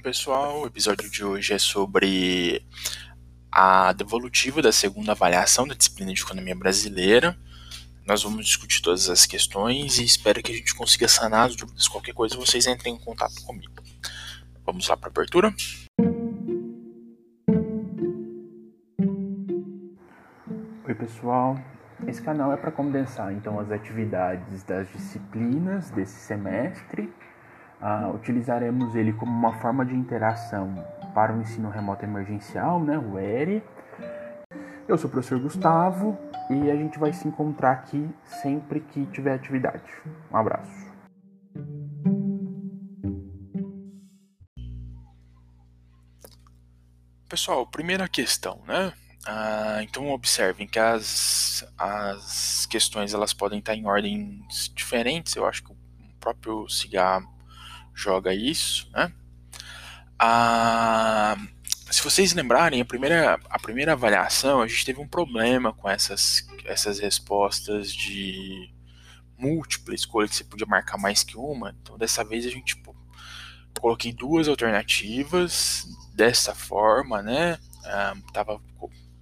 Oi, pessoal. O episódio de hoje é sobre a devolutiva da segunda avaliação da disciplina de economia brasileira. Nós vamos discutir todas as questões e espero que a gente consiga sanar as dúvidas. Qualquer coisa, vocês entrem em contato comigo. Vamos lá para a abertura? Oi, pessoal. Esse canal é para condensar então as atividades das disciplinas desse semestre Uh, utilizaremos ele como uma forma de interação para o ensino remoto emergencial, né, o ERE. Eu sou o professor Gustavo e a gente vai se encontrar aqui sempre que tiver atividade. Um abraço. Pessoal, primeira questão, né? Ah, então observem que as, as questões elas podem estar em ordens diferentes. Eu acho que o próprio cigarro joga isso, né? Ah, se vocês lembrarem, a primeira, a primeira avaliação, a gente teve um problema com essas, essas respostas de múltipla escolha, que você podia marcar mais que uma. Então, dessa vez, a gente tipo, coloquei duas alternativas dessa forma, né? Ah, tava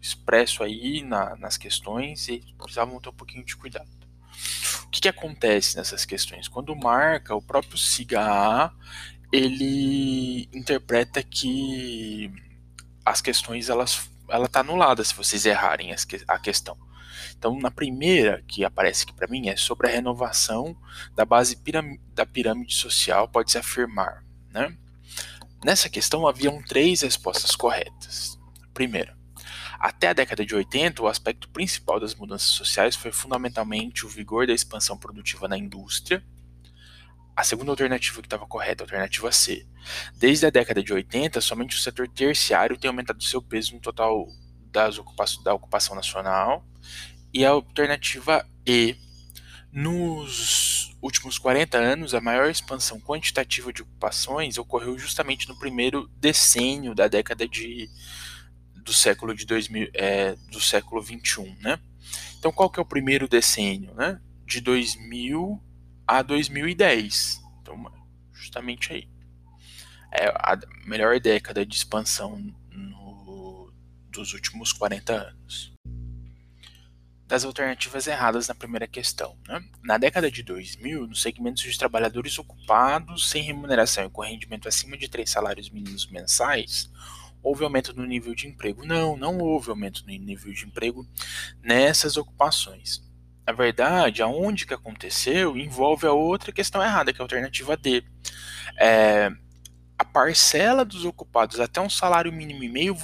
expresso aí na, nas questões e precisavam ter um pouquinho de cuidado. Que, que acontece nessas questões? Quando marca, o próprio SIGA ele interpreta que as questões elas ela está anulada se vocês errarem a questão. Então, na primeira que aparece aqui para mim é sobre a renovação da base da pirâmide social, pode-se afirmar. Né? Nessa questão haviam três respostas corretas. Primeira, até a década de 80, o aspecto principal das mudanças sociais foi fundamentalmente o vigor da expansão produtiva na indústria. A segunda alternativa que estava correta, a alternativa C. Desde a década de 80, somente o setor terciário tem aumentado seu peso no total das ocupações, da ocupação nacional. E a alternativa E. Nos últimos 40 anos, a maior expansão quantitativa de ocupações ocorreu justamente no primeiro decênio da década de do século de 2000, é, do século 21, né? Então, qual que é o primeiro decênio, né? De 2000 a 2010. Então, justamente aí. É a melhor década de expansão no, dos últimos 40 anos. Das alternativas erradas na primeira questão. Né? Na década de 2000, nos segmentos de trabalhadores ocupados sem remuneração e com rendimento acima de três salários mínimos mensais, houve aumento no nível de emprego. Não, não houve aumento no nível de emprego nessas ocupações. Na verdade, aonde que aconteceu envolve a outra questão errada, que é a alternativa D. É, a parcela dos ocupados até um salário mínimo e meio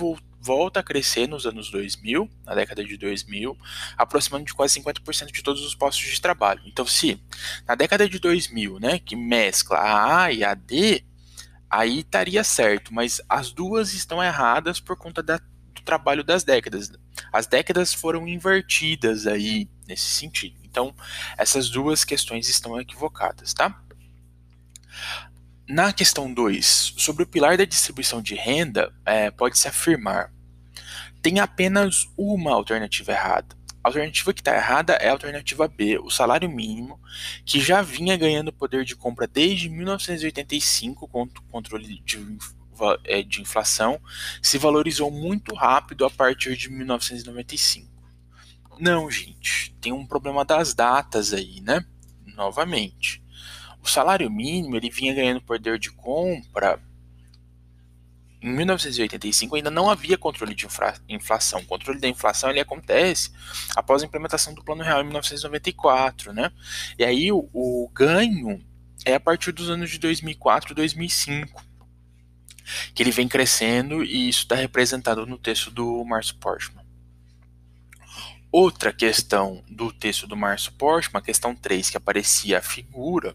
volta a crescer nos anos 2000, na década de 2000, aproximando de quase 50% de todos os postos de trabalho. Então, se na década de 2000, né, que mescla a A e a D, aí estaria certo, mas as duas estão erradas por conta da, do trabalho das décadas. As décadas foram invertidas aí nesse sentido. Então, essas duas questões estão equivocadas, tá? Na questão 2, sobre o pilar da distribuição de renda, é, pode-se afirmar: tem apenas uma alternativa errada. A alternativa que está errada é a alternativa B, o salário mínimo, que já vinha ganhando poder de compra desde 1985 com o controle de, é, de inflação, se valorizou muito rápido a partir de 1995. Não, gente, tem um problema das datas aí, né? Novamente. O salário mínimo ele vinha ganhando poder de compra em 1985 ainda não havia controle de inflação. O controle da inflação ele acontece após a implementação do Plano Real em 1994, né? E aí o, o ganho é a partir dos anos de 2004 e 2005 que ele vem crescendo e isso está representado no texto do Márcio Portman. Outra questão do texto do Márcio Portman, a questão 3, que aparecia a figura,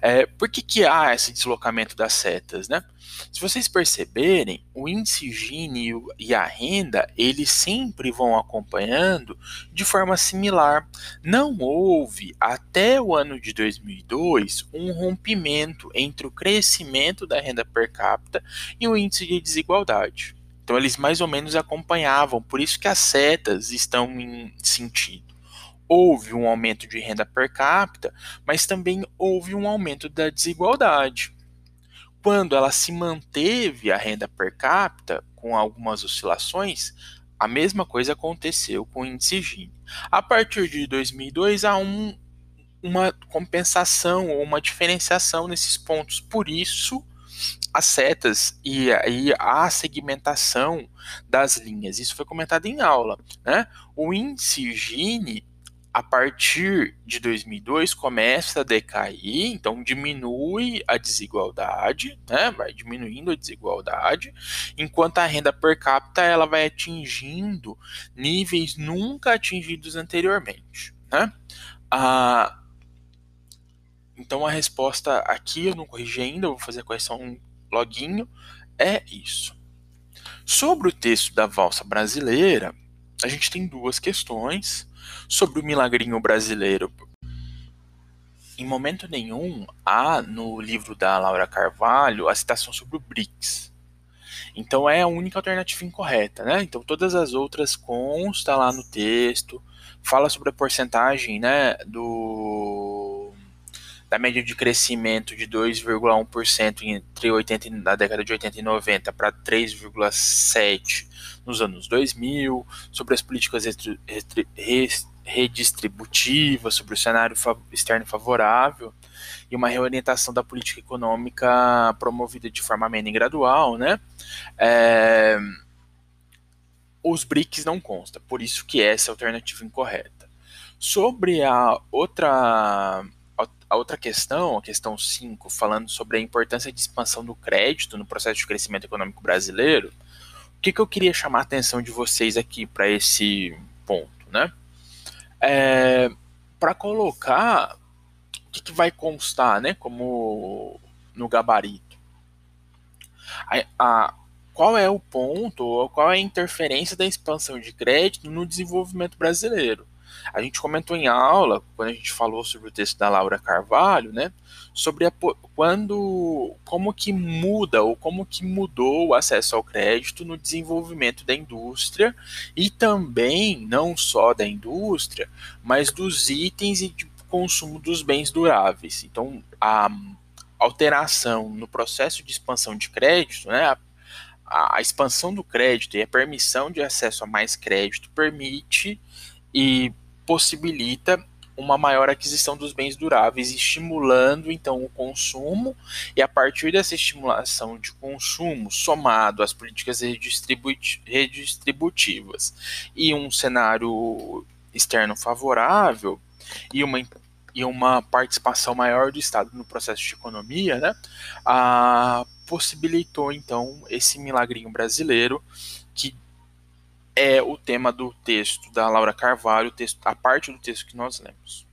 é, por que, que há esse deslocamento das setas? Né? Se vocês perceberem, o índice Gini e a renda, eles sempre vão acompanhando de forma similar. Não houve, até o ano de 2002, um rompimento entre o crescimento da renda per capita e o índice de desigualdade. Então eles mais ou menos acompanhavam, por isso que as setas estão em sentido houve um aumento de renda per capita, mas também houve um aumento da desigualdade. quando ela se manteve a renda per capita com algumas oscilações, a mesma coisa aconteceu com o índice Gini. A partir de 2002 há um, uma compensação ou uma diferenciação nesses pontos. Por isso, as setas e aí a segmentação das linhas. Isso foi comentado em aula, né? O índice Gini a partir de 2002 começa a decair, então diminui a desigualdade, né? Vai diminuindo a desigualdade, enquanto a renda per capita ela vai atingindo níveis nunca atingidos anteriormente, né? Ah, então a resposta aqui eu não corrigi ainda, vou fazer a correção loguinho, é isso. Sobre o texto da valsa brasileira, a gente tem duas questões sobre o milagrinho brasileiro. Em momento nenhum há no livro da Laura Carvalho a citação sobre o BRICS. Então é a única alternativa incorreta, né? Então todas as outras consta lá no texto, fala sobre a porcentagem, né, do da média de crescimento de 2,1% entre 80 na década de 80 e 90 para 3,7 nos anos 2000, sobre as políticas redistributivas, sobre o cenário externo favorável e uma reorientação da política econômica promovida de forma amena e gradual, né? É, os BRICS não consta, por isso que essa é alternativa incorreta. Sobre a outra a outra questão, a questão 5, falando sobre a importância de expansão do crédito no processo de crescimento econômico brasileiro, o que, que eu queria chamar a atenção de vocês aqui para esse ponto, né? É, para colocar o que, que, vai constar, né? Como no gabarito. A, a, qual é o ponto, ou qual é a interferência da expansão de crédito no desenvolvimento brasileiro? A gente comentou em aula, quando a gente falou sobre o texto da Laura Carvalho, né, sobre a, quando, como que muda ou como que mudou o acesso ao crédito no desenvolvimento da indústria e também não só da indústria, mas dos itens e de consumo dos bens duráveis. Então, a alteração no processo de expansão de crédito, né, a, a expansão do crédito e a permissão de acesso a mais crédito permite e possibilita uma maior aquisição dos bens duráveis, estimulando então o consumo, e a partir dessa estimulação de consumo, somado às políticas redistributivas e um cenário externo favorável e uma, e uma participação maior do Estado no processo de economia, né, a, possibilitou então esse milagrinho brasileiro que é o tema do texto da Laura Carvalho, texto, a parte do texto que nós lemos.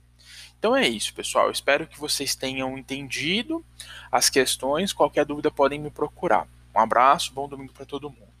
Então é isso, pessoal. Espero que vocês tenham entendido as questões. Qualquer dúvida podem me procurar. Um abraço, bom domingo para todo mundo.